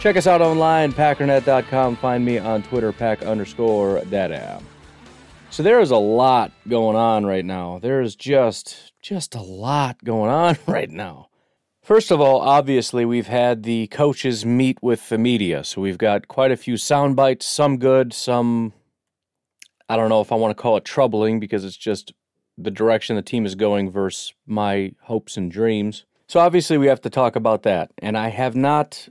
Check us out online, packernet.com. Find me on Twitter, pack underscore daddy. So there is a lot going on right now. There is just just a lot going on right now. First of all, obviously, we've had the coaches meet with the media. So we've got quite a few sound bites, some good, some I don't know if I want to call it troubling because it's just the direction the team is going versus my hopes and dreams. So obviously we have to talk about that. And I have not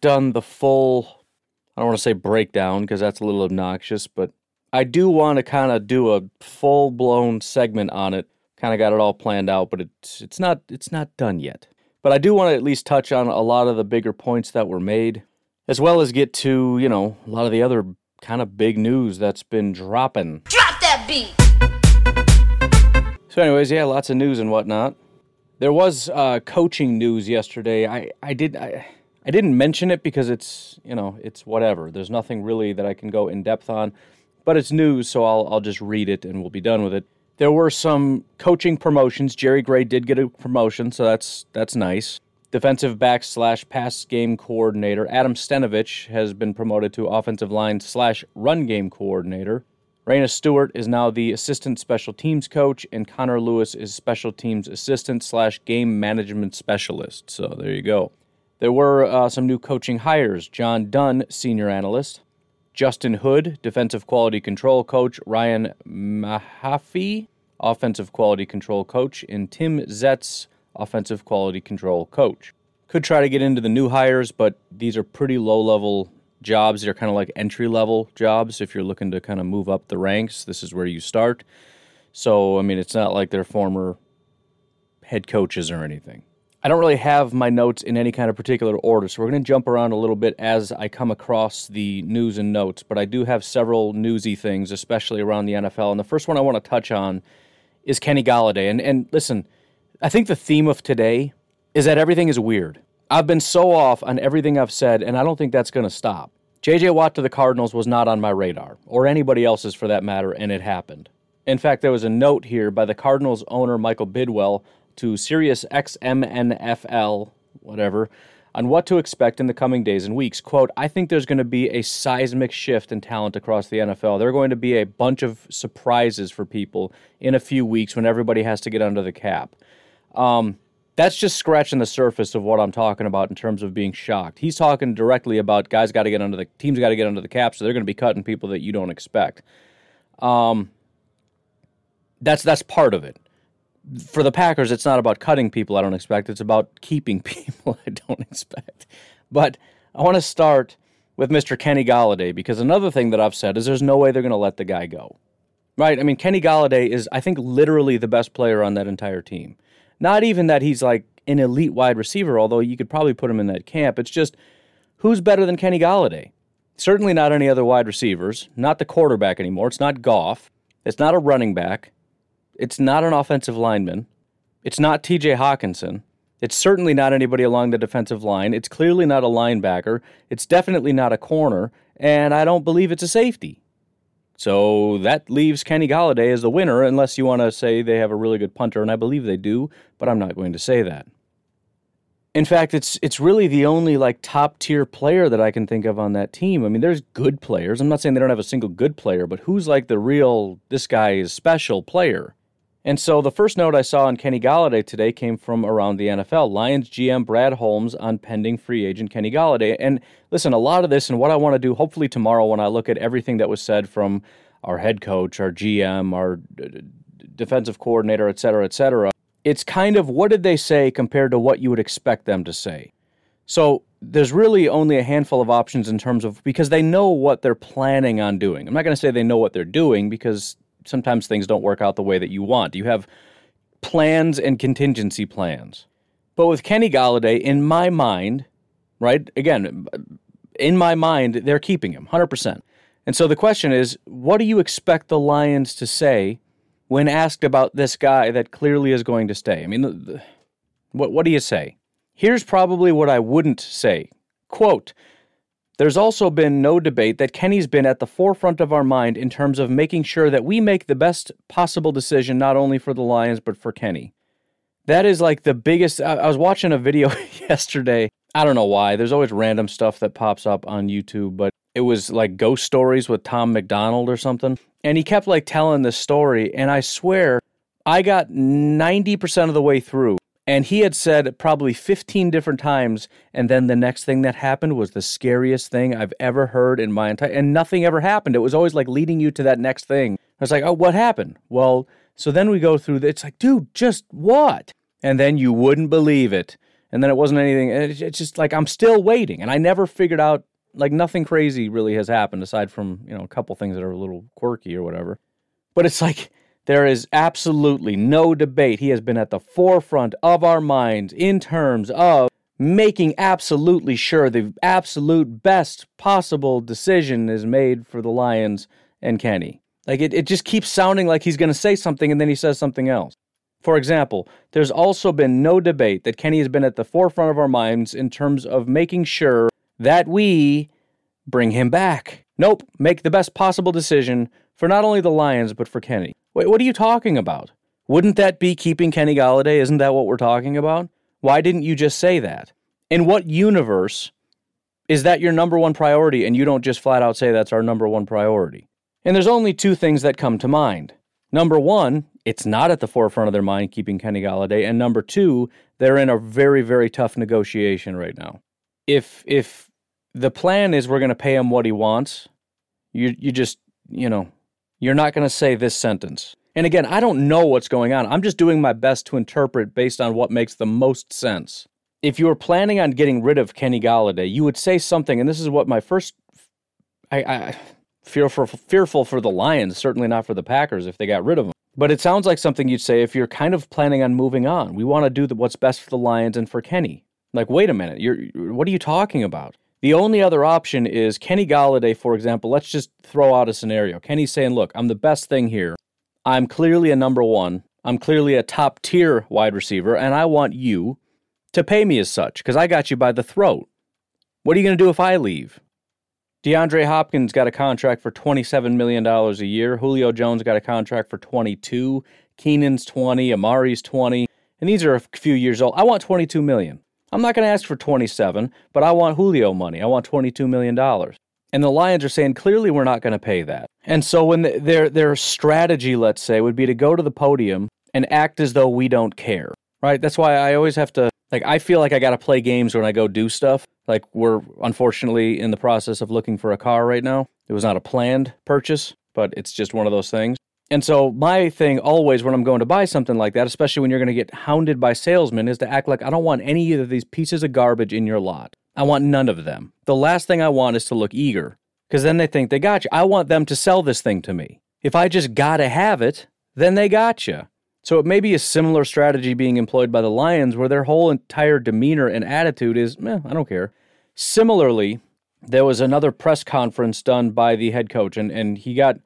done the full I don't want to say breakdown because that's a little obnoxious, but I do want to kind of do a full-blown segment on it. Kind of got it all planned out, but it's it's not it's not done yet. But I do want to at least touch on a lot of the bigger points that were made as well as get to, you know, a lot of the other kind of big news that's been dropping. Drop that beat. So, anyways, yeah, lots of news and whatnot. There was uh, coaching news yesterday. I I did I, I didn't mention it because it's you know it's whatever. There's nothing really that I can go in depth on, but it's news, so I'll I'll just read it and we'll be done with it. There were some coaching promotions. Jerry Gray did get a promotion, so that's that's nice defensive back slash pass game coordinator. Adam Stenavich has been promoted to offensive line slash run game coordinator. Rayna Stewart is now the assistant special teams coach, and Connor Lewis is special teams assistant slash game management specialist. So there you go. There were uh, some new coaching hires John Dunn, senior analyst, Justin Hood, defensive quality control coach, Ryan Mahaffey, offensive quality control coach, and Tim Zetts, offensive quality control coach. Could try to get into the new hires, but these are pretty low level jobs. They're kind of like entry level jobs. If you're looking to kind of move up the ranks, this is where you start. So, I mean, it's not like they're former head coaches or anything. I don't really have my notes in any kind of particular order, so we're going to jump around a little bit as I come across the news and notes. But I do have several newsy things, especially around the NFL. And the first one I want to touch on is Kenny Golladay. And and listen, I think the theme of today is that everything is weird. I've been so off on everything I've said, and I don't think that's going to stop. JJ Watt to the Cardinals was not on my radar, or anybody else's for that matter, and it happened. In fact, there was a note here by the Cardinals owner Michael Bidwill to Sirius XM NFL, whatever, on what to expect in the coming days and weeks. Quote, I think there's going to be a seismic shift in talent across the NFL. There are going to be a bunch of surprises for people in a few weeks when everybody has to get under the cap. Um, that's just scratching the surface of what I'm talking about in terms of being shocked. He's talking directly about guys got to get under the teams got to get under the cap, so they're going to be cutting people that you don't expect. Um, that's that's part of it. For the Packers, it's not about cutting people I don't expect. It's about keeping people I don't expect. But I want to start with Mr. Kenny Golladay because another thing that I've said is there's no way they're going to let the guy go. Right? I mean, Kenny Golladay is I think literally the best player on that entire team. Not even that he's like an elite wide receiver, although you could probably put him in that camp. It's just who's better than Kenny Golladay? Certainly not any other wide receivers, not the quarterback anymore. It's not Goff. It's not a running back. It's not an offensive lineman. It's not TJ Hockenson. It's certainly not anybody along the defensive line. It's clearly not a linebacker. It's definitely not a corner. And I don't believe it's a safety. So that leaves Kenny Golladay as the winner, unless you want to say they have a really good punter, and I believe they do, but I'm not going to say that. In fact, it's it's really the only like top tier player that I can think of on that team. I mean, there's good players. I'm not saying they don't have a single good player, but who's like the real this guy is special player? And so the first note I saw on Kenny Golladay today came from around the NFL. Lions GM Brad Holmes on pending free agent Kenny Golladay. And listen, a lot of this and what I want to do hopefully tomorrow when I look at everything that was said from our head coach, our GM, our defensive coordinator, et cetera, et cetera, it's kind of what did they say compared to what you would expect them to say. So there's really only a handful of options in terms of because they know what they're planning on doing. I'm not going to say they know what they're doing because sometimes things don't work out the way that you want. You have plans and contingency plans. But with Kenny Golladay, in my mind, right? Again, in my mind, they're keeping him 100%. And so the question is, what do you expect the Lions to say when asked about this guy that clearly is going to stay? I mean, the, the, what what do you say? Here's probably what I wouldn't say. Quote, there's also been no debate that Kenny's been at the forefront of our mind in terms of making sure that we make the best possible decision not only for the Lions but for Kenny. That is like the biggest. I, was watching a video yesterday. I don't know why. There's always random stuff that pops up on YouTube, but it was like ghost stories with Tom McDonald or something. And he kept like telling this story. And I swear, I got 90% of the way through and he had said probably 15 different times, and then the next thing that happened was the scariest thing I've ever heard in my entire and nothing ever happened. It was always like leading you to that next thing. I was like, oh, what happened? Well, so then we go through it's like, dude, just what? And then you wouldn't believe it. And then it wasn't anything. It's just like I'm still waiting. And I never figured out like nothing crazy really has happened aside from, you know, a couple things that are a little quirky or whatever. But it's like there is absolutely no debate. He has been at the forefront of our minds in terms of making absolutely sure the absolute best possible decision is made for the Lions and Kenny. Like it, it just keeps sounding like he's going to say something and then he says something else. For example, there's also been no debate that Kenny has been at the forefront of our minds in terms of making sure that we bring him back. Nope, make the best possible decision for not only the Lions, but for Kenny. Wait, what are you talking about? Wouldn't that be keeping Kenny Golladay? Isn't that what we're talking about? Why didn't you just say that? In what universe is that your number one priority and you don't just flat out say that's our number one priority? And there's only two things that come to mind. Number one, it's not at the forefront of their mind keeping Kenny Golladay. And number two, they're in a very, very tough negotiation right now. If if the plan is we're going to pay him what he wants, you you just you know you're not going to say this sentence. And again, I don't know what's going on. I'm just doing my best to interpret based on what makes the most sense. If you were planning on getting rid of Kenny Golladay, you would say something, and this is what my first. I, I fearful fearful for the Lions, certainly not for the Packers if they got rid of him. But it sounds like something you'd say if you're kind of planning on moving on. We want to do the, what's best for the Lions and for Kenny. Like, wait a minute, you're what are you talking about? The only other option is Kenny Golladay, for example. Let's just throw out a scenario. Kenny's saying, Look, I'm the best thing here. I'm clearly a number one. I'm clearly a top tier wide receiver, and I want you to pay me as such because I got you by the throat. What are you going to do if I leave? DeAndre Hopkins got a contract for $27 million a year. Julio Jones got a contract for 22. Keenan's 20. Amari's 20. And these are a few years old. I want 22 million. I'm not going to ask for 27, but I want Julio money. I want 22 million dollars. And the Lions are saying clearly we're not going to pay that. And so when the, their their strategy, let's say, would be to go to the podium and act as though we don't care. Right? That's why I always have to like I feel like I got to play games when I go do stuff. Like we're unfortunately in the process of looking for a car right now. It was not a planned purchase, but it's just one of those things. And so my thing always when I'm going to buy something like that, especially when you're going to get hounded by salesmen, is to act like I don't want any of these pieces of garbage in your lot. I want none of them. The last thing I want is to look eager, because then they think they got you. I want them to sell this thing to me. If I just gotta have it, then they got you. So it may be a similar strategy being employed by the Lions, where their whole entire demeanor and attitude is, eh, I don't care. Similarly, there was another press conference done by the head coach, and, and he got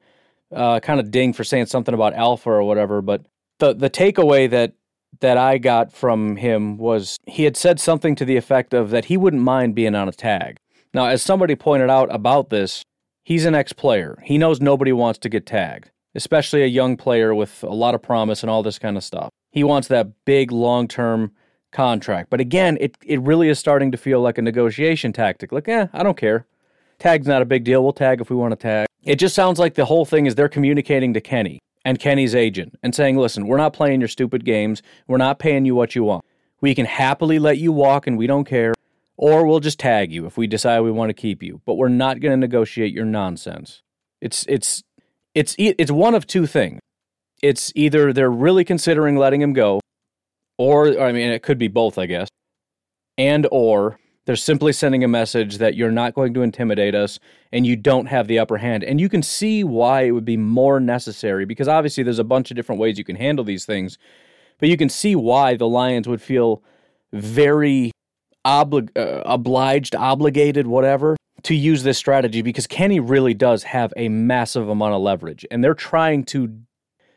uh, kind of ding for saying something about alpha or whatever. But the the takeaway that that I got from him was he had said something to the effect of that he wouldn't mind being on a tag. Now, as somebody pointed out about this, he's an ex player. He knows nobody wants to get tagged, especially a young player with a lot of promise and all this kind of stuff. He wants that big long term contract. But again, it, it really is starting to feel like a negotiation tactic. Like, eh, I don't care. Tag's not a big deal. We'll tag if we want to tag. It just sounds like the whole thing is they're communicating to Kenny. and Kenny's agent and saying, listen, we're not playing your stupid games. We're not paying you what you want. We can happily let you walk and we don't care, or we'll just tag you if we decide we want to keep you. But we're not going to negotiate your nonsense. It's it's it's it's one of two things. It's either they're really considering letting him go, or I mean it could be both, I guess. And or they're simply sending a message that you're not going to intimidate us and you don't have the upper hand. And you can see why it would be more necessary because obviously there's a bunch of different ways you can handle these things. But you can see why the Lions would feel very oblig- uh, obliged, obligated, whatever, to use this strategy because Kenny really does have a massive amount of leverage. And they're trying to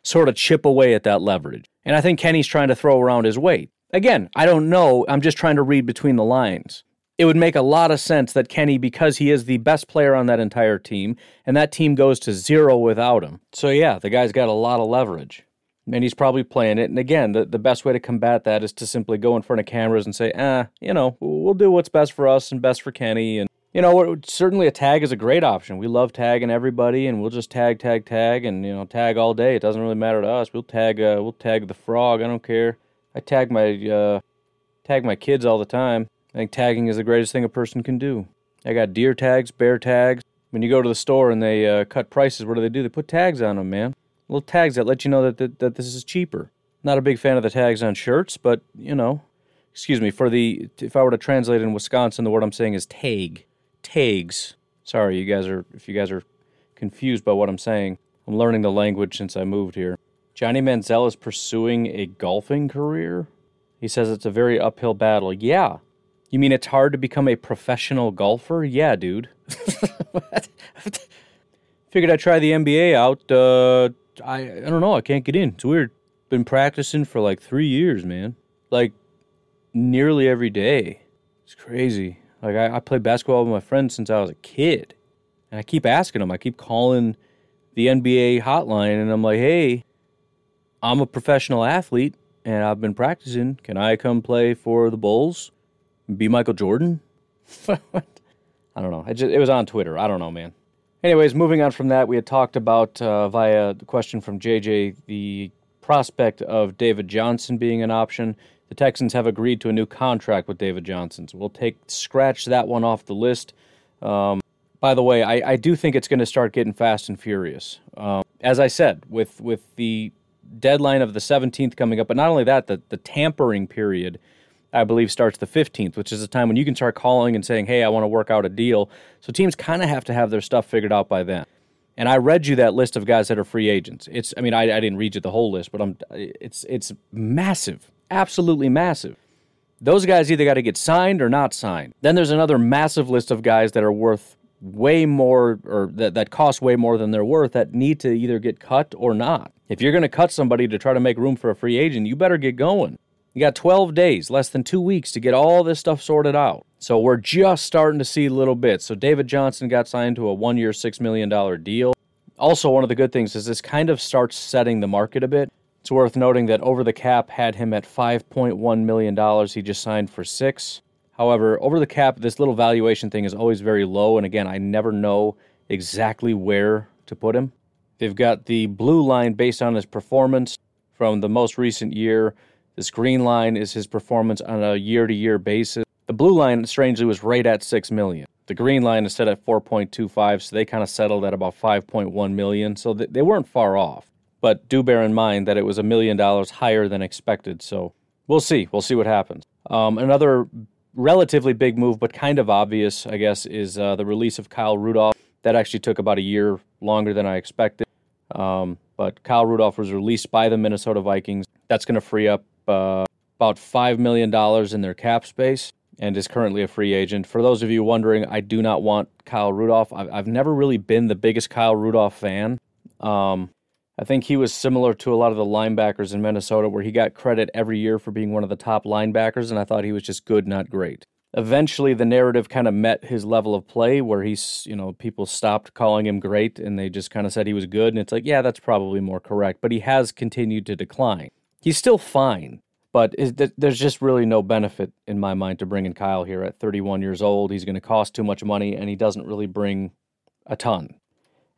sort of chip away at that leverage. And I think Kenny's trying to throw around his weight. Again, I don't know. I'm just trying to read between the lines it would make a lot of sense that Kenny, because he is the best player on that entire team, and that team goes to zero without him. So, yeah, the guy's got a lot of leverage. And he's probably playing it. And again, the, the best way to combat that is to simply go in front of cameras and say, ah, you know, we'll do what's best for us and best for Kenny. And, you know, certainly a tag is a great option. We love tagging everybody, and we'll just tag, tag, tag, and, you know, tag all day. It doesn't really matter to us. We'll tag, uh, we'll tag the frog. I don't care. I tag my, uh, tag my kids all the time. I think tagging is the greatest thing a person can do. I got deer tags, bear tags. When you go to the store and they uh, cut prices, what do they do? They put tags on them, man. Little tags that let you know that, that, that this is cheaper. Not a big fan of the tags on shirts, but, you know, excuse me, for the, if I were to translate in Wisconsin, the word I'm saying is tag. Tags. Sorry, you guys are, if you guys are confused by what I'm saying. I'm learning the language since I moved here. Johnny Manziel is pursuing a golfing career. He says it's a very uphill battle. Yeah, you mean it's hard to become a professional golfer? Yeah, dude. Figured I'd try the NBA out. Uh, I I don't know. I can't get in. It's weird. Been practicing for like three years, man. Like nearly every day. It's crazy. Like I, I played basketball with my friends since I was a kid, and I keep asking them. I keep calling the NBA hotline, and I'm like, "Hey, I'm a professional athlete, and I've been practicing. Can I come play for the Bulls?" Be Michael Jordan? I don't know. It, just, it was on Twitter. I don't know, man. Anyways, moving on from that, we had talked about uh, via the question from JJ the prospect of David Johnson being an option. The Texans have agreed to a new contract with David Johnson. So we'll take scratch that one off the list. Um, by the way, I, I do think it's going to start getting fast and furious. Um, as I said, with with the deadline of the 17th coming up, but not only that, the, the tampering period I believe, starts the 15th, which is a time when you can start calling and saying, hey, I want to work out a deal. So teams kind of have to have their stuff figured out by then. And I read you that list of guys that are free agents. It's, I mean, I, I didn't read you the whole list, but I'm, it's, it's massive, absolutely massive. Those guys either got to get signed or not signed. Then there's another massive list of guys that are worth way more or that, that cost way more than they're worth that need to either get cut or not. If you're going to cut somebody to try to make room for a free agent, you better get going. You got 12 days, less than two weeks to get all this stuff sorted out. So we're just starting to see little bits. So David Johnson got signed to a one year, $6 million deal. Also, one of the good things is this kind of starts setting the market a bit. It's worth noting that Over the Cap had him at $5.1 million. He just signed for six. However, Over the Cap, this little valuation thing is always very low. And again, I never know exactly where to put him. They've got the blue line based on his performance from the most recent year this green line is his performance on a year to year basis. The blue line, strangely, was right at 6 million. The green line is set at 4.25, so they kind of settled at about 5.1 million. So they weren't far off. But do bear in mind that it was a million dollars higher than expected. So we'll see. We'll see what happens. Um, another relatively big move, but kind of obvious, I guess, is uh, the release of Kyle Rudolph. That actually took about a year longer than I expected. Um, but Kyle Rudolph was released by the Minnesota Vikings. That's going to free up uh, about $5 million in their cap space and is currently a free agent. For those of you wondering, I do not want Kyle Rudolph. I've, I've never really been the biggest Kyle Rudolph fan. Um, I think he was similar to a lot of the linebackers in Minnesota, where he got credit every year for being one of the top linebackers, and I thought he was just good, not great. Eventually, the narrative kind of met his level of play, where he's, you know, people stopped calling him great and they just kind of said he was good. And it's like, yeah, that's probably more correct. But he has continued to decline he's still fine, but is, there's just really no benefit in my mind to bringing Kyle here at 31 years old. He's going to cost too much money, and he doesn't really bring a ton.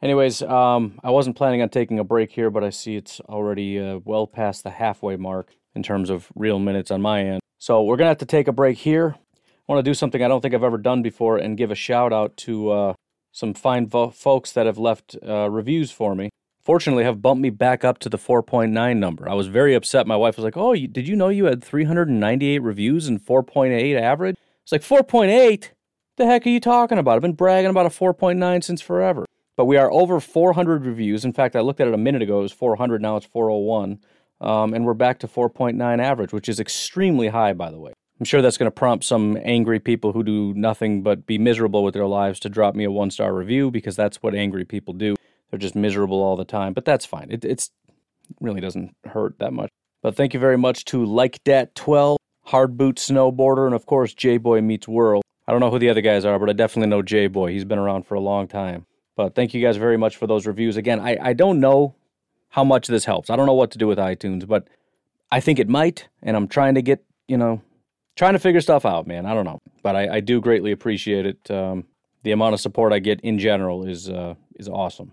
Anyways, um, I wasn't planning on taking a break here, but I see it's already uh, well past the halfway mark in terms of real minutes on my end. So we're going to have to take a break here. I want to do something I don't think I've ever done before and give a shout out to uh, some fine vo- folks that have left uh, reviews for me. Fortunately, have bumped me back up to the 4.9 number. I was very upset. My wife was like, "Oh, did you know you had 398 reviews and 4.8 average?" It's like 4.8. The heck are you talking about? I've been bragging about a 4.9 since forever. But we are over 400 reviews. In fact, I looked at it a minute ago. It was 400. Now it's 401. Um, and we're back to 4.9 average, which is extremely high, by the way. I'm sure that's going to prompt some angry people who do nothing but be miserable with their lives to drop me a one star review because that's what angry people do. They're just miserable all the time. But that's fine. It it's, really doesn't hurt that much. But thank you very much to Like Dat 12, Hard Boot Snowboarder, and of course J Boy Meets World. I don't know who the other guys are, but I definitely know J Boy. He's been around for a long time. But thank you guys very much for those reviews. Again, I, I don't know how much this helps. I don't know what to do with iTunes, but I think it might, and I'm trying to get, you know, trying to figure stuff out, man. I don't know. But I, I do greatly appreciate it. Um, the amount of support I get in general is uh, is awesome.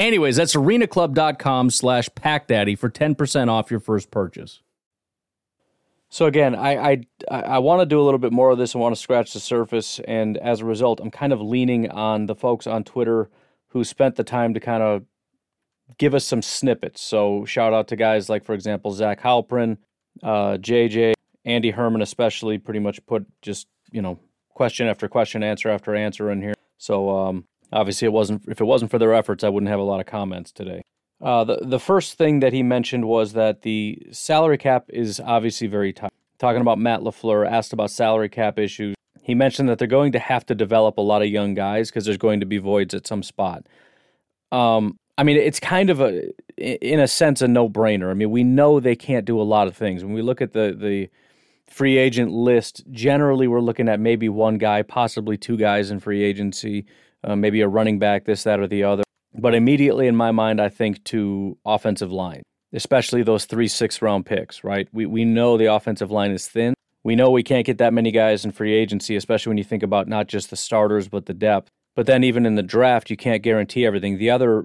Anyways, that's arenaclub.com slash packdaddy for 10% off your first purchase. So again, I I, I want to do a little bit more of this. I want to scratch the surface, and as a result, I'm kind of leaning on the folks on Twitter who spent the time to kind of give us some snippets. So shout out to guys like, for example, Zach Halprin, uh, JJ, Andy Herman, especially, pretty much put just you know question after question, answer after answer in here. So um, obviously, it wasn't if it wasn't for their efforts, I wouldn't have a lot of comments today. Uh, the the first thing that he mentioned was that the salary cap is obviously very tight. Talking about Matt LaFleur, asked about salary cap issues. He mentioned that they're going to have to develop a lot of young guys because there's going to be voids at some spot. Um, I mean, it's kind of a, in a sense, a no-brainer. I mean, we know they can't do a lot of things. When we look at the the free agent list, generally we're looking at maybe one guy, possibly two guys in free agency, uh, maybe a running back, this, that, or the other. But immediately in my mind, I think to offensive line, especially those three six round picks, right? We, we know the offensive line is thin. We know we can't get that many guys in free agency, especially when you think about not just the starters, but the depth. But then even in the draft, you can't guarantee everything. The other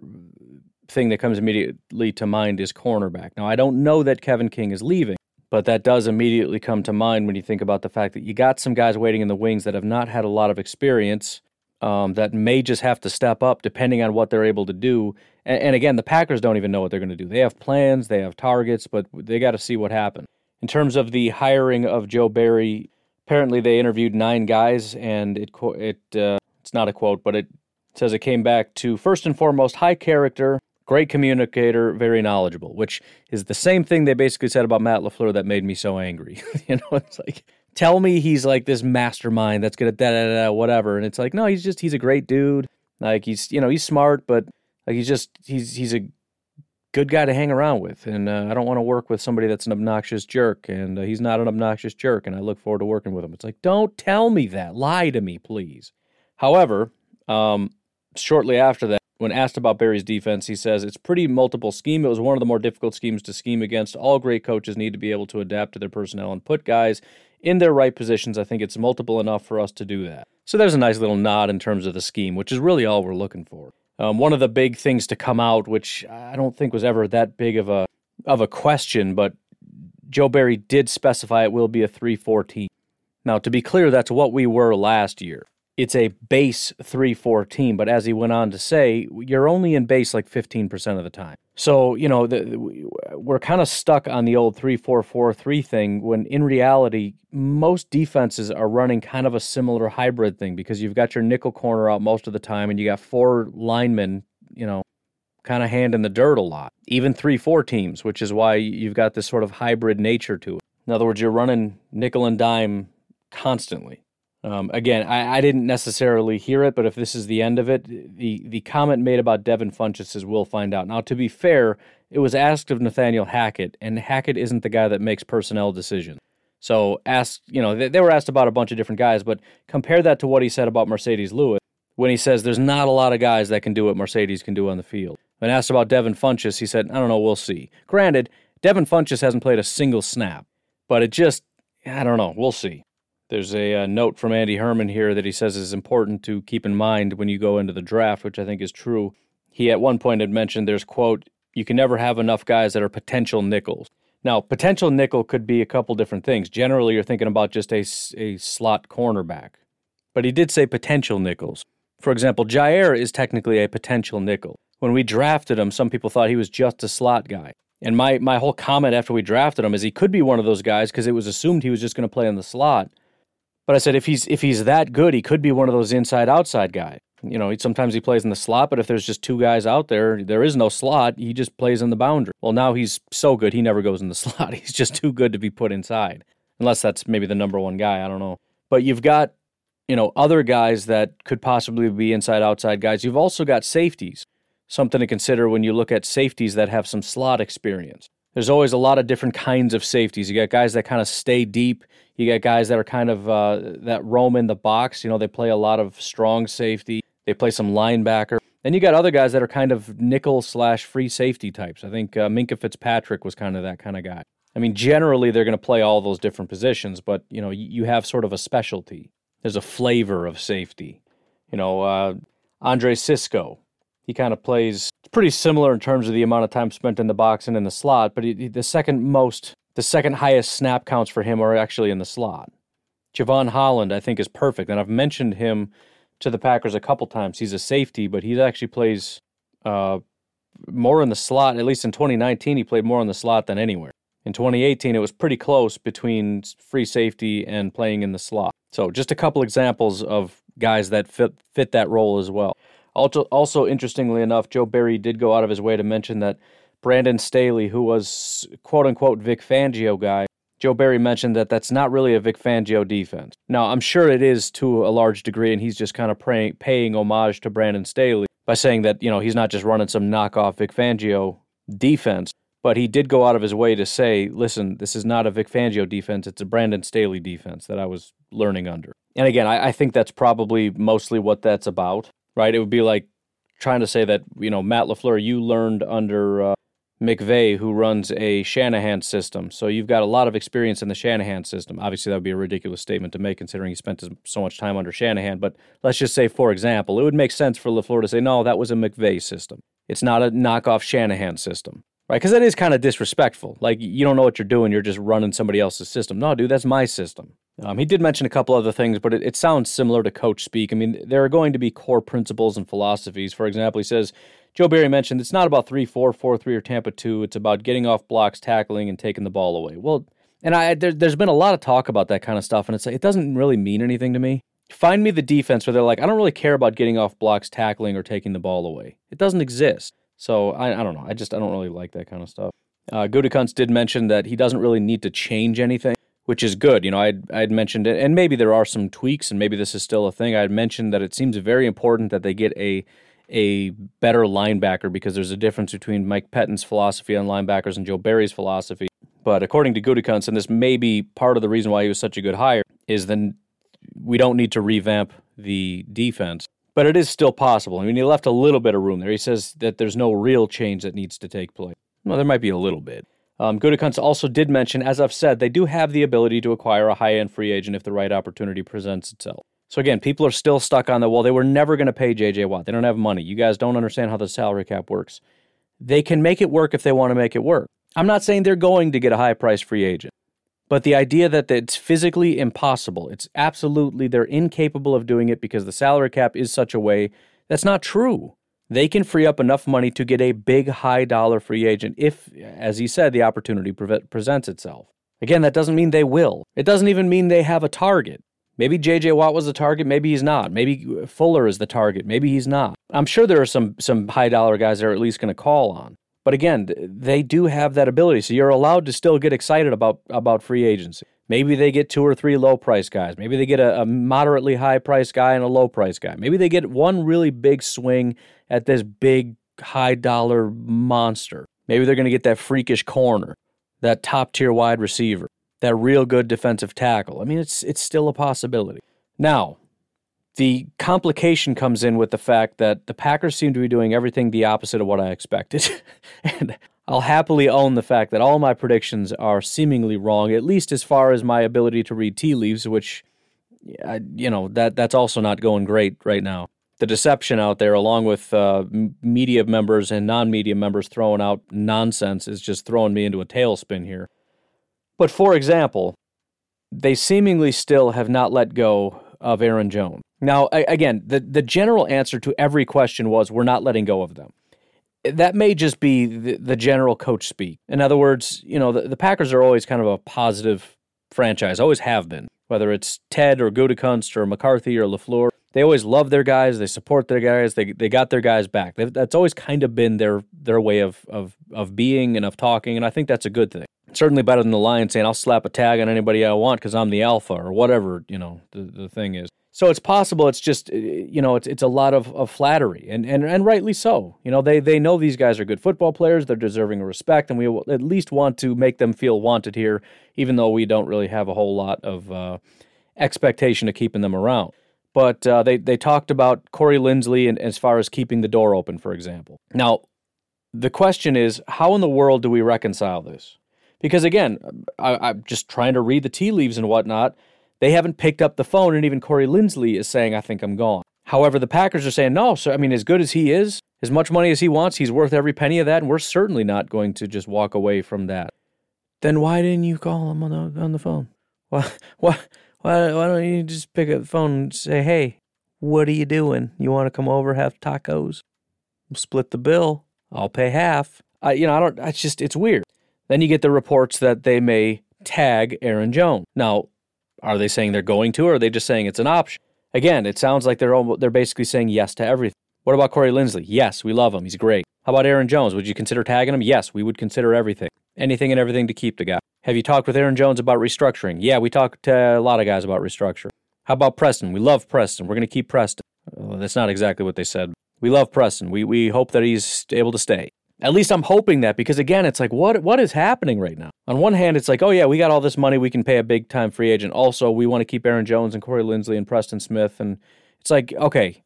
thing that comes immediately to mind is cornerback. Now, I don't know that Kevin King is leaving, but that does immediately come to mind when you think about the fact that you got some guys waiting in the wings that have not had a lot of experience um, that may just have to step up depending on what they're able to do. And, and again, the Packers don't even know what they're going to do. They have plans, they have targets, but they got to see what happens. In terms of the hiring of Joe Barry, apparently they interviewed nine guys, and it it uh, it's not a quote, but it says it came back to first and foremost high character, great communicator, very knowledgeable, which is the same thing they basically said about Matt LaFleur that made me so angry. you know, it's like tell me he's like this mastermind that's gonna da da da whatever, and it's like no, he's just he's a great dude. Like he's you know he's smart, but like he's just he's he's a good guy to hang around with, and uh, I don't want to work with somebody that's an obnoxious jerk, and uh, he's not an obnoxious jerk, and I look forward to working with him. It's like don't tell me that, lie to me, please. However, um, shortly after that, when asked about Barry's defense, he says it's pretty multiple scheme. It was one of the more difficult schemes to scheme against. All great coaches need to be able to adapt to their personnel and put guys in their right positions. I think it's multiple enough for us to do that. So there's a nice little nod in terms of the scheme, which is really all we're looking for. Um, one of the big things to come out, which I don't think was ever that big of a of a question, but Joe Barry did specify it will be a 3-4 team. Now, to be clear, that's what we were last year it's a base 3 4 team. But as he went on to say, you're only in base like 15% of the time. So, you know, the, we're kind of stuck on the old 3 4 4 3 thing when in reality, most defenses are running kind of a similar hybrid thing because you've got your nickel corner out most of the time and you got four linemen, you know, kind of hand in the dirt a lot. Even 3 4 teams, which is why you've got this sort of hybrid nature to it. In other words, you're running nickel and dime constantly. Um, again, I, I, didn't necessarily hear it, but if this is the end of it, the the comment made about Devin Funchess is we'll find out. Now, to be fair, it was asked of Nathaniel Hackett, and Hackett isn't the guy that makes personnel decisions. So, asked, you know, they, they were asked about a bunch of different guys, but compare that to what he said about Marcedes Lewis when he says there's not a lot of guys that can do what Marcedes can do on the field. When asked about Devin Funchess, he said, I don't know, we'll see. Granted, Devin Funchess hasn't played a single snap, but it just, I don't know, we'll see. There's a, a, uh, note from Andy Herman here that he says is important to keep in mind when you go into the draft, which I think is true. He at one point had mentioned there's, quote, you can never have enough guys that are potential nickels. Now, potential nickel could be a couple different things. Generally, you're thinking about just a, a slot cornerback. But he did say potential nickels. For example, Jaire is technically a potential nickel. When we drafted him, some people thought he was just a slot guy. And my, my whole comment after we drafted him is he could be one of those guys because it was assumed he was just going to play in the slot. But I said if he's if he's that good, he could be one of those inside outside guys. You know, sometimes he plays in the slot, but if there's just two guys out there, there is no slot. He just plays in the boundary. Well, now he's so good, he never goes in the slot. He's just too good to be put inside, unless that's maybe the number one guy. I don't know. But you've got, you know, other guys that could possibly be inside outside guys. You've also got safeties. Something to consider when you look at safeties that have some slot experience there's always a lot of different kinds of safeties. You got guys that kind of stay deep. You got guys that are kind of uh, that roam in the box. You know, they play a lot of strong safety. They play some linebacker. Then you got other guys that are kind of nickel slash free safety types. I think uh, Minkah Fitzpatrick was kind of that kind of guy. I mean, generally they're going to play all those different positions, but you know, you have sort of a specialty. There's a flavor of safety. You know, uh, Andre Cisco, he kind of plays pretty similar in terms of the amount of time spent in the box and in the slot, but he, the second most, the second highest snap counts for him are actually in the slot. Jevon Holland, I think, is perfect, and I've mentioned him to the Packers a couple times. He's a safety, but he actually plays uh, more in the slot. At least in 2019, he played more in the slot than anywhere. In 2018, it was pretty close between free safety and playing in the slot. So, just a couple examples of guys that fit fit that role as well. Also, also interestingly enough, Joe Barry did go out of his way to mention that Brandon Staley, who was quote unquote Vic Fangio guy, Joe Barry mentioned that that's not really a Vic Fangio defense. Now, I'm sure it is to a large degree, and he's just kind of praying, paying homage to Brandon Staley by saying that, you know, he's not just running some knockoff Vic Fangio defense, but he did go out of his way to say, listen, this is not a Vic Fangio defense, it's a Brandon Staley defense that I was learning under. And again, I, I think that's probably mostly what that's about right? It would be like trying to say that you know Matt Lafleur, you learned under uh, McVay, who runs a Shanahan system, so you've got a lot of experience in the Shanahan system. Obviously, that would be a ridiculous statement to make, considering he spent so much time under Shanahan. But let's just say, for example, it would make sense for Lafleur to say, "No, that was a McVay system. It's not a knockoff Shanahan system." Right, because that is kind of disrespectful. Like you don't know what you're doing; you're just running somebody else's system. No, dude, that's my system. Um, he did mention a couple other things, but it, it, sounds similar to coach speak. I mean, there are going to be core principles and philosophies. For example, he says, Joe Barry mentioned it's not about 3 4, 4 3, or Tampa 2. It's about getting off blocks, tackling, and taking the ball away. Well, and I there, has been a lot of talk about that kind of stuff, and it's like, it doesn't really mean anything to me. Find me the defense where they're like, I don't really care about getting off blocks, tackling, or taking the ball away. It doesn't exist. So I, I don't know. I just I don't really like that kind of stuff. Uh, did mention that he doesn't really need to change anything which is good. You know, I'd, I'd mentioned it, and maybe there are some tweaks, and maybe this is still a thing. I had mentioned that it seems very important that they get a a better linebacker because there's a difference between Mike Pettine's philosophy on linebackers and Joe Barry's philosophy. But according to Gutekunst, and this may be part of the reason why he was such a good hire, is then we don't need to revamp the defense But it is still possible. I mean, he left a little bit of room there. He says that there's no real change that needs to take place. Well, there might be a little bit. Um, Gutekunst also did mention, as I've said, they do have the ability to acquire a high end free agent if the right opportunity presents itself. So again, people are still stuck on the well, they were never going to pay JJ Watt. They don't have money. You guys don't understand how the salary cap works. They can make it work if they want to make it work. I'm not saying they're going to get a high price free agent, but the idea that it's physically impossible, it's absolutely, they're incapable of doing it because the salary cap is such a way, that's not true. They can free up enough money to get a big high dollar free agent if, as he said, the opportunity pre- presents itself. Again, that doesn't mean they will. It doesn't even mean they have a target. Maybe JJ Watt was the target, maybe he's not. Maybe Fuller is the target, maybe he's not. I'm sure there are some some high dollar guys they're at least going to call on. But again, they do have that ability. So you're allowed to still get excited about about free agency. Maybe they get two or three low price guys. Maybe they get a, a moderately high price guy and a low price guy. Maybe they get one really big swing at this big high dollar monster. Maybe they're going to get that freakish corner, that top tier wide receiver that real good defensive tackle. I mean, it's it's still a possibility. Now, the complication comes in with the fact that the Packers seem to be doing everything the opposite of what I expected. and I'll happily own the fact that all my predictions are seemingly wrong, at least as far as my ability to read tea leaves, which you know, that that's also not going great right now. The deception out there, along with uh, media members and non media members throwing out nonsense, is just throwing me into a tailspin here. But for example, they seemingly still have not let go of Aaron Jones. Now, again, the, the general answer to every question was we're not letting go of them. That may just be the, the general coach speak. In other words, you know, the, the Packers are always kind of a positive franchise, always have been, whether it's Ted or Gutekunst or McCarthy or LaFleur. They always love their guys. They support their guys. They, they got their guys back. That's always kind of been their their way of, of of being and of talking, and I think that's a good thing certainly better than the lion saying, I'll slap a tag on anybody I want because I'm the alpha or whatever, you know, the, the thing is. So it's possible it's just, uh, you know, it's, it's a lot of, of flattery and, and, and rightly so. You know, they, they know these guys are good football players. They're deserving of respect and we at least want to make them feel wanted here, even though we don't really have a whole lot of uh, expectation of keeping them around. But uh, they, they talked about Corey Linsley and as far as keeping the door open, for example. Now, the question is, how in the world do we reconcile this? Because again, I, am just trying to read the tea leaves and whatnot. They haven't picked up the phone, and even Corey Linsley is saying, I think I'm gone. However, the Packers are saying, no, so I mean, as good as he is, as much money as he wants, he's worth every penny of that, and we're certainly not going to just walk away from that. Then why didn't you call him on the, on the phone? Why, why, why, why don't you just pick up the phone and say, hey, what are you doing? You want to come over, have tacos? Split the bill. I'll pay half. I, you know, I don't, it's just, it's weird. Then you get the reports that they may tag Aaron Jones. Now, are they saying they're going to, or are they just saying it's an option? Again, it sounds like they're all, they're basically saying yes to everything. What about Corey Linsley? Yes, we love him. He's great. How about Aaron Jones? Would you consider tagging him? Yes, we would consider everything. Anything and everything to keep the guy. Have you talked with Aaron Jones about restructuring? Yeah, we talked to a lot of guys about restructure. How about Preston? We love Preston. We're going to keep Preston. That's not exactly what they said. We love Preston. We, we hope that he's able to stay. At least I'm hoping that because again, it's like what what is happening right now? On one hand, it's like, oh yeah, we got all this money, we can pay a big time free agent. Also, we want to keep Aaron Jones and Corey Linsley and Preston Smith, and it's like, okay,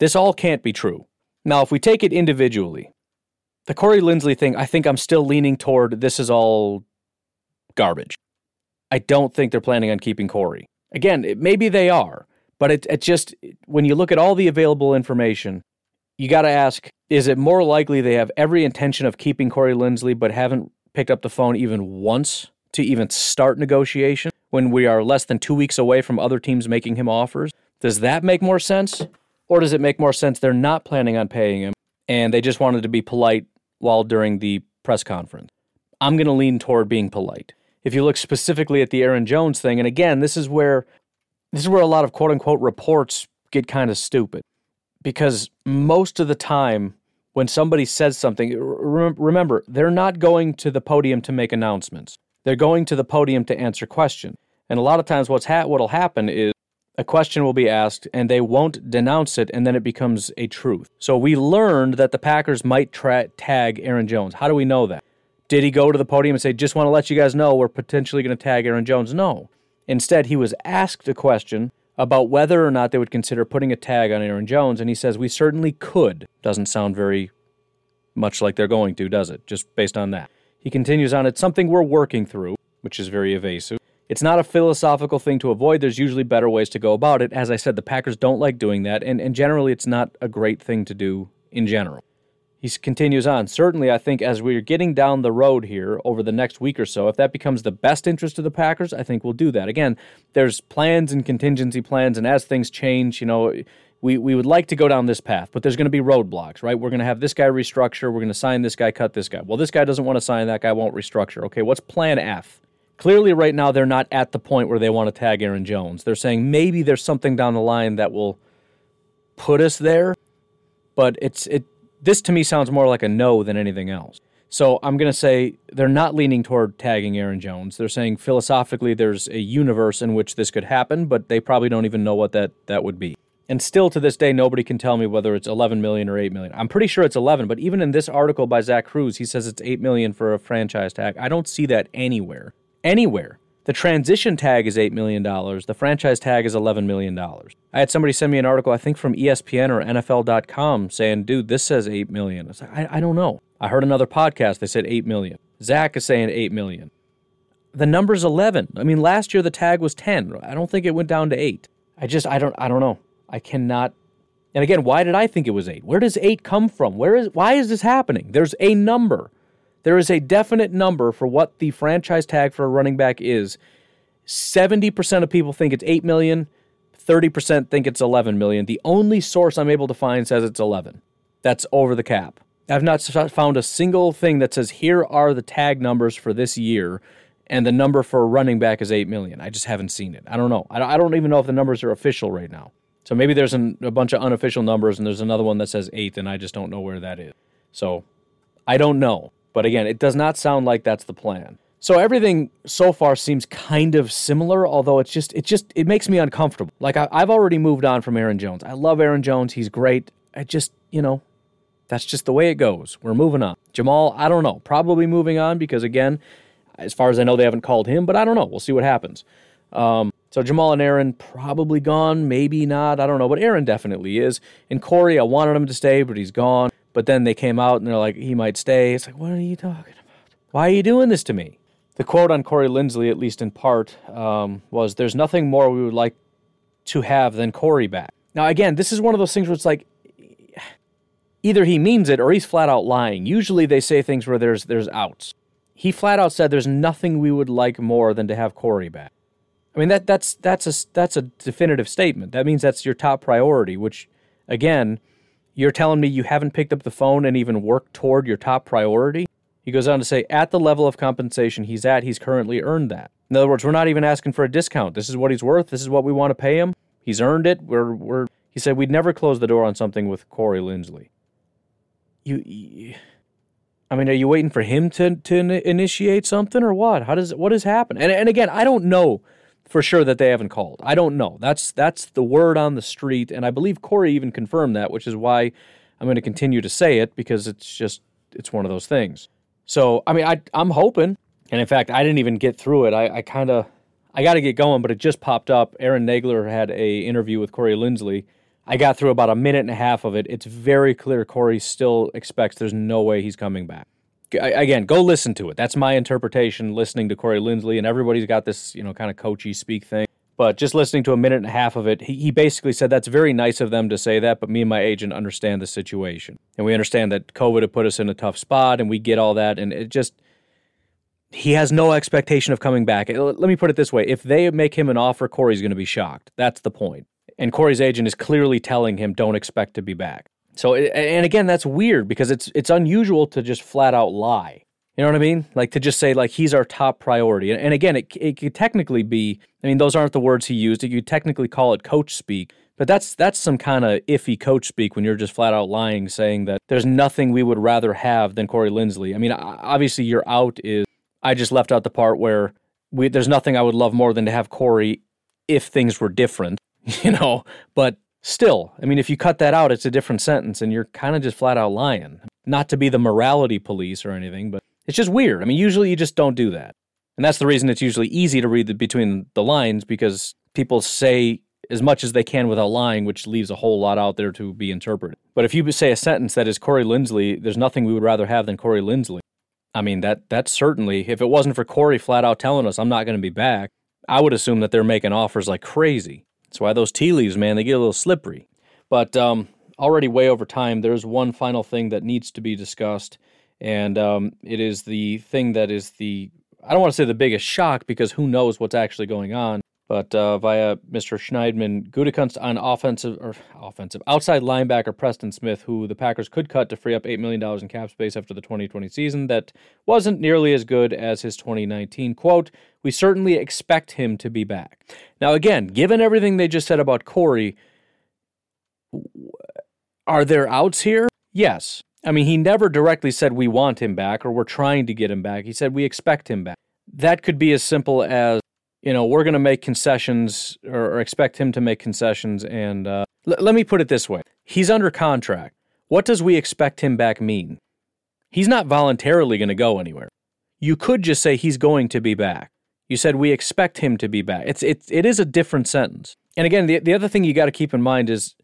this all can't be true. Now, if we take it individually, the Corey Linsley thing, I think I'm still leaning toward this is all garbage. I don't think they're planning on keeping Corey. Again, maybe they are, but it, it just when you look at all the available information, you got to ask is it more likely they have every intention of keeping Corey Linsley but haven't picked up the phone even once to even start negotiation when we are less than two weeks away from other teams making him offers? Does that make more sense? Or does it make more sense they're not planning on paying him and they just wanted to be polite while during the press conference? I'm going to lean toward being polite. If you look specifically at the Aaron Jones thing, and again, this is where this is where a lot of quote unquote reports get kind of stupid because most of the time when somebody says something, remember, they're not going to the podium to make announcements. They're going to the podium to answer questions. And a lot of times what's ha- what'll happen is a question will be asked and they won't denounce it and then it becomes a truth. So we learned that the Packers might tra- tag Aaron Jones. How do we know that? Did he go to the podium and say, "Just want to let you guys know we're potentially going to tag Aaron Jones"? No. Instead, he was asked a question about whether or not they would consider putting a tag on Aaron Jones, and he says, We certainly could. Doesn't sound very much like they're going to, does it? Just based on that. He continues on, It's something we're working through, which is very evasive. It's not a philosophical thing to avoid. There's usually better ways to go about it. As I said, the Packers don't like doing that, and, and generally it's not a great thing to do in general. He continues on. Certainly, I think as we're getting down the road here over the next week or so, if that becomes the best interest of the Packers, I think we'll do that. Again, there's plans and contingency plans, and as things change, you know, we, we would like to go down this path, but there's going to be roadblocks, right? We're going to have this guy restructure. We're going to sign this guy, cut this guy. Well, this guy doesn't want to sign, that guy won't restructure. Okay, what's plan F? Clearly, right now, they're not at the point where they want to tag Aaron Jones. They're saying maybe there's something down the line that will put us there, but it's it. This to me sounds more like a no than anything else. So I'm going to say they're not leaning toward tagging Aaron Jones. They're saying philosophically there's a universe in which this could happen, but they probably don't even know what that that would be. And still to this day, nobody can tell me whether it's 11 million or 8 million. I'm pretty sure it's 11, but even in this article by Zach Kruse, he says it's 8 million for a franchise tag. I don't see that anywhere anywhere. The transition tag is $8 million. The franchise tag is $11 million. I had somebody send me an article, I think from ESPN or NFL.com, saying, dude, this says $8 million. I was like, I, I don't know. I heard another podcast, they said 8 million. Zach is saying 8 million. The number's 11. I mean, last year the tag was 10. I don't think it went down to 8. I just, I don't, I don't know. I cannot. And again, why did I think it was 8? Where does 8 come from? Where is, why is this happening? There's a number. There is a definite number for what the franchise tag for a running back is. 70% of people think it's 8 million, 30% think it's 11 million. The only source I'm able to find says it's 11. That's over the cap. I've not found a single thing that says here are the tag numbers for this year and the number for a running back is 8 million. I just haven't seen it. I don't know. I don't even know if the numbers are official right now. So maybe there's an, a bunch of unofficial numbers and there's another one that says 8 and I just don't know where that is. So I don't know. But again, it does not sound like that's the plan. So everything so far seems kind of similar, although it's just it just it makes me uncomfortable. Like I, have already moved on from Aaron Jones. I love Aaron Jones. He's great. I just you know, that's just the way it goes. We're moving on. Jamal, I don't know. Probably moving on because again, as far as I know, they haven't called him, but I don't know. We'll see what happens. Um, so Jamal and Aaron probably gone, maybe not. I don't know, but Aaron definitely is. And Corey, I wanted him to stay, but he's gone. But then they came out and they're like, he might stay. It's like, what are you talking about? Why are you doing this to me? The quote on Corey Linsley, at least in part, um, was, "There's nothing more we would like to have than Corey back." Now, again, this is one of those things where it's like, either he means it or he's flat out lying. Usually, they say things where there's there's outs. He flat out said, "There's nothing we would like more than to have Corey back." I mean that that's that's a that's a definitive statement. That means that's your top priority. Which, again, you're telling me you haven't picked up the phone and even worked toward your top priority? He goes on to say, at the level of compensation he's at, he's currently earned that. In other words, we're not even asking for a discount. This is what he's worth. This is what we want to pay him. He's earned it. We're, we're, he said we'd never close the door on something with Corey Linsley. You, you I mean, are you waiting for him to, to initiate something or what? How does, what has happened? And, and again, I don't know for sure that they haven't called. I don't know. That's that's the word on the street, and I believe Corey even confirmed that, which is why I'm going to continue to say it because it's just it's one of those things. So I mean, I I'm hoping, and in fact, I didn't even get through it. I, I kind of I got to get going, but it just popped up. Aaron Nagler had a interview with Corey Linsley. I got through about a minute and a half of it. It's very clear Corey still expects there's no way he's coming back again, go listen to it. That's my interpretation. Listening to Corey Linsley, and everybody's got this, you know, kind of coachy speak thing. But just listening to a minute and a half of it, he, he basically said that's very nice of them to say that, but me and my agent understand the situation, and we understand that COVID had put us in a tough spot, and we get all that, and it just he has no expectation of coming back. Let me put it this way: if they make him an offer, Corey's going to be shocked. That's the point. And Corey's agent is clearly telling him, "Don't expect to be back." So, and again, that's weird because it's it's unusual to just flat out lie. You know what I mean? Like to just say like he's our top priority. And, and again, it it could technically be. I mean, those aren't the words he used. You technically call it coach speak. But that's that's some kind of iffy coach speak when you're just flat out lying, saying that there's nothing we would rather have than Corey Linsley. I mean, obviously your out is. I just left out the part where we, there's nothing I would love more than to have Corey if things were different, you know. But Still, I mean, if you cut that out, it's a different sentence and you're kind of just flat out lying. Not to be the morality police or anything, but it's just weird. I mean, usually you just don't do that. And that's the reason it's usually easy to read the, between the lines because people say as much as they can without lying, which leaves a whole lot out there to be interpreted. But if you say a sentence that is Corey Linsley, there's nothing we would rather have than Corey Linsley. I mean, that that certainly, if it wasn't for Corey flat out telling us I'm not going to be back, I would assume that they're making offers like crazy. That's why those tea leaves, man, they get a little slippery. But um, already way over time, there's one final thing that needs to be discussed, and um, it is the thing that is the I don't want to say the biggest shock because who knows what's actually going on. But uh, via Mr. Schneidman, Gutekunst on offensive or offensive outside linebacker Preston Smith, who the Packers could cut to free up eight million dollars in cap space after the 2020 season, that wasn't nearly as good as his 2019. Quote: We certainly expect him to be back. Now, again, given everything they just said about Corey, are there outs here? Yes. I mean, he never directly said we want him back or we're trying to get him back. He said we expect him back. That could be as simple as, you know, we're going to make concessions or, or, expect him to make concessions. And uh, l- let me put it this way he's under contract. What does we expect him back mean? He's not voluntarily going to go anywhere. You could just say he's going to be back. You said we expect him to be back. It's it, it is a different sentence. And again, the, the other thing you got to keep in mind is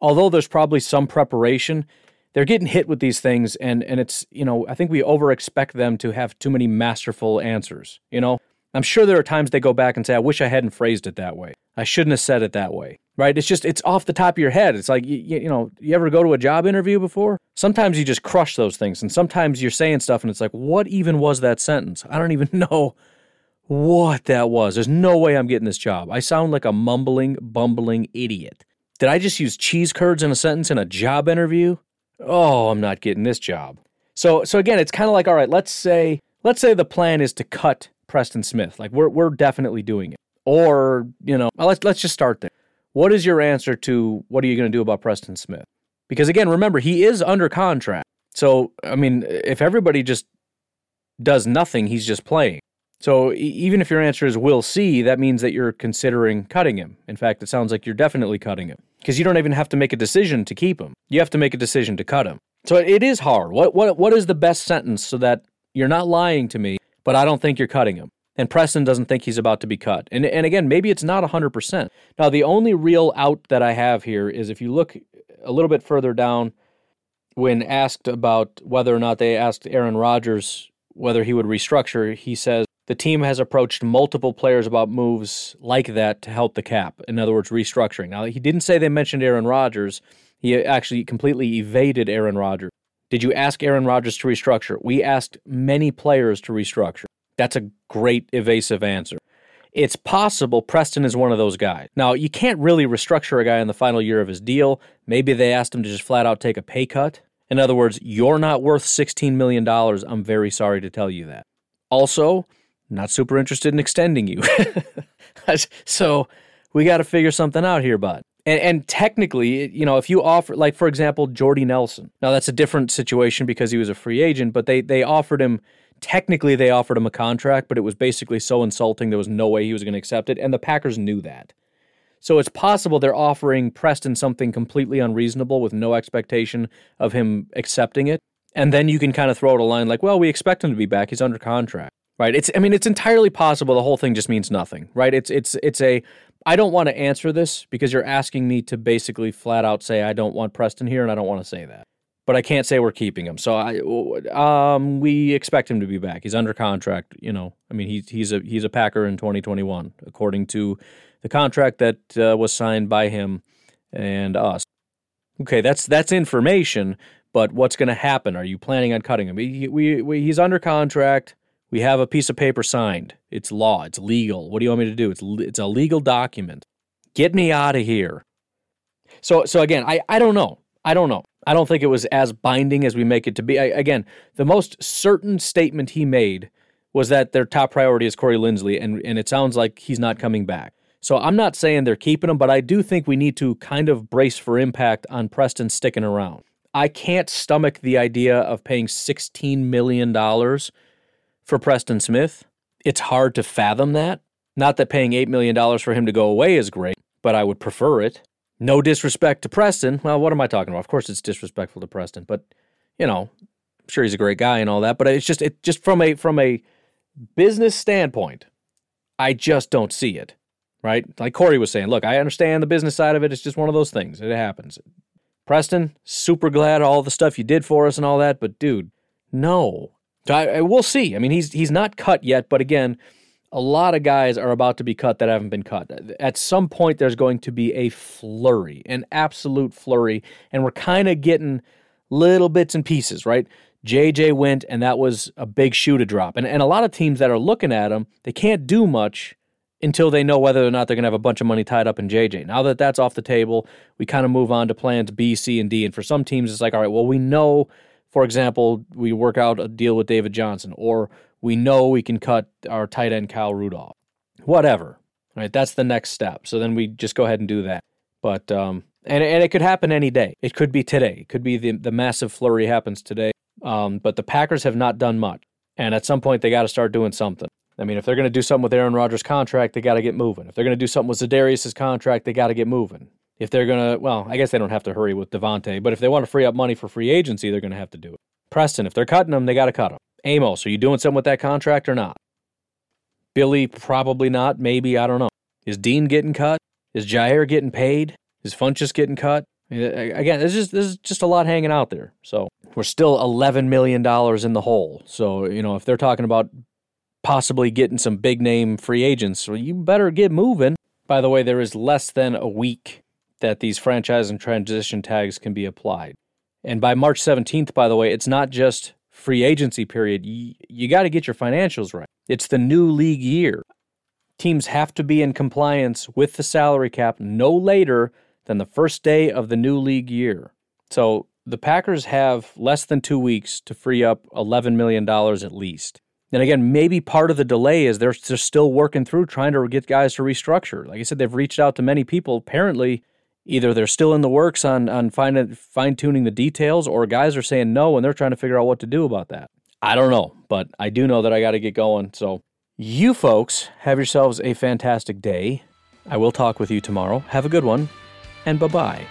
although there's probably some preparation, they're getting hit with these things and and it's you know i think we over expect them to have too many masterful answers you know i'm sure there are times they go back and say i wish i hadn't phrased it that way. I shouldn't have said it that way. Right? It's just it's off the top of your head. It's like you, you know you ever go to a job interview before? Sometimes you just crush those things and sometimes you're saying stuff and it's like what even was that sentence? I don't even know what that was. There's no way i'm getting this job. I sound like a mumbling bumbling idiot. Did i just use cheese curds in a sentence in a job interview? Oh, I'm not getting this job. So so again, it's kind of like all right, let's say let's say the plan is to cut Preston Smith. Like we're we're definitely doing it. Or, you know, let's let's just start there. What is your answer to what are you going to do about Preston Smith? Because again, remember, he is under contract. So, I mean, if everybody just does nothing, he's just playing. So, even if your answer is we'll see, that means that you're considering cutting him. In fact, it sounds like you're definitely cutting him because you don't even have to make a decision to keep him. You have to make a decision to cut him. So it is hard. What what what is the best sentence so that you're not lying to me, but I don't think you're cutting him. And Preston doesn't think he's about to be cut. And and again, maybe it's not 100%. Now, the only real out that I have here is if you look a little bit further down when asked about whether or not they asked Aaron Rodgers whether he would restructure, he says the team has approached multiple players about moves like that to help the cap. In other words, restructuring. Now, he didn't say they mentioned Aaron Rodgers. He actually completely evaded Aaron Rodgers. Did you ask Aaron Rodgers to restructure? We asked many players to restructure. That's a great evasive answer. It's possible Preston is one of those guys. Now, you can't really restructure a guy in the final year of his deal. Maybe they asked him to just flat out take a pay cut. In other words, you're not worth $16 million. I'm very sorry to tell you that. Also, not super interested in extending you. so we got to figure something out here, bud. And, and technically, you know, if you offer, like for example, Jordy Nelson. Now that's a different situation because he was a free agent, but they they offered him. Technically, they offered him a contract, but it was basically so insulting there was no way he was going to accept it, and the Packers knew that. So it's possible they're offering Preston something completely unreasonable with no expectation of him accepting it, and then you can kind of throw out a line like, "Well, we expect him to be back. He's under contract." Right? It's i mean it's entirely possible the whole thing just means nothing right? It's it's it's a i don't want to answer this because you're asking me to basically flat out say i don't want preston here and i don't want to say that. But i can't say we're keeping him. So i um we expect him to be back. He's under contract you know. I mean he's he's a he's a packer in 2021 according to the contract that uh, was signed by him and us. Okay that's that's information but what's going to happen? Are you planning on cutting him? We, we, we he's under contract we have a piece of paper signed. It's law. It's legal. What do you want me to do? It's it's a legal document. Get me out of here. So so again, I I don't know. I don't know. I don't think it was as binding as we make it to be. I, again, the most certain statement he made was that their top priority is Corey Linsley, and and it sounds like he's not coming back. So I'm not saying they're keeping him, but I do think we need to kind of brace for impact on Preston sticking around. I can't stomach the idea of paying $16 million for Preston Smith. It's hard to fathom that. Not that paying $8 million for him to go away is great, but I would prefer it. No disrespect to Preston. Well, what am I talking about? Of course, it's disrespectful to Preston, but you know, I'm sure he's a great guy and all that. But it's just it just from a from a business standpoint, I just don't see it. right? Like Corey was saying, look, I understand the business side of it. It's just one of those things. It happens. Preston, super glad all the stuff you did for us and all that, but dude, no. So I, I, we'll see. I mean, he's he's not cut yet, but again, a lot of guys are about to be cut that haven't been cut. At some point, there's going to be a flurry, an absolute flurry, and we're kind of getting little bits and pieces, right? JJ went, and that was a big shoe to drop. And, and a lot of teams that are looking at him, they can't do much until they know whether or not they're going to have a bunch of money tied up in JJ. Now that that's off the table, we kind of move on to plans B, C, and D. And for some teams, it's like, all right, well, we know, for example, we work out a deal with David Johnson, or we know we can cut our tight end Kyle Rudolph. Whatever. Right? That's the next step. So then we just go ahead and do that. But um, and and it could happen any day. It could be today. It could be the the massive flurry happens today. Um, but the Packers have not done much, and at some point they got to start doing something. I mean, if they're going to do something with Aaron Rodgers' contract, they got to get moving. If they're going to do something with Za'Darius' contract, they got to get moving. If they're going to, well, I guess they don't have to hurry with Davante, but if they want to free up money for free agency, they're going to have to do it. Preston, if they're cutting them, they got to cut them. Amos, are you doing something with that contract or not? Billy, probably not. Maybe, I don't know. Is Dean getting cut? Is Jaire getting paid? Is Funchess getting cut? Again, there's this is just a lot hanging out there. So we're still eleven million dollars in the hole. So you know, if they're talking about possibly getting some big name free agents. Well, you better get moving. By the way, there is less than a week that these franchise and transition tags can be applied. And by March 17th, by the way, it's not just free agency period. You, you got to get your financials right. It's the new league year. Teams have to be in compliance with the salary cap no later than the first day of the new league year. So the Packers have less than two weeks to free up $11 million at least. And again, maybe part of the delay is they're, they're still working through trying to get guys to restructure. Like I said, they've reached out to many people. Apparently, either they're still in the works on on fine fine tuning the details, or guys are saying no and they're trying to figure out what to do about that. I don't know, but I do know that I got to get going. So, you folks have yourselves a fantastic day. I will talk with you tomorrow. Have a good one, and bye bye.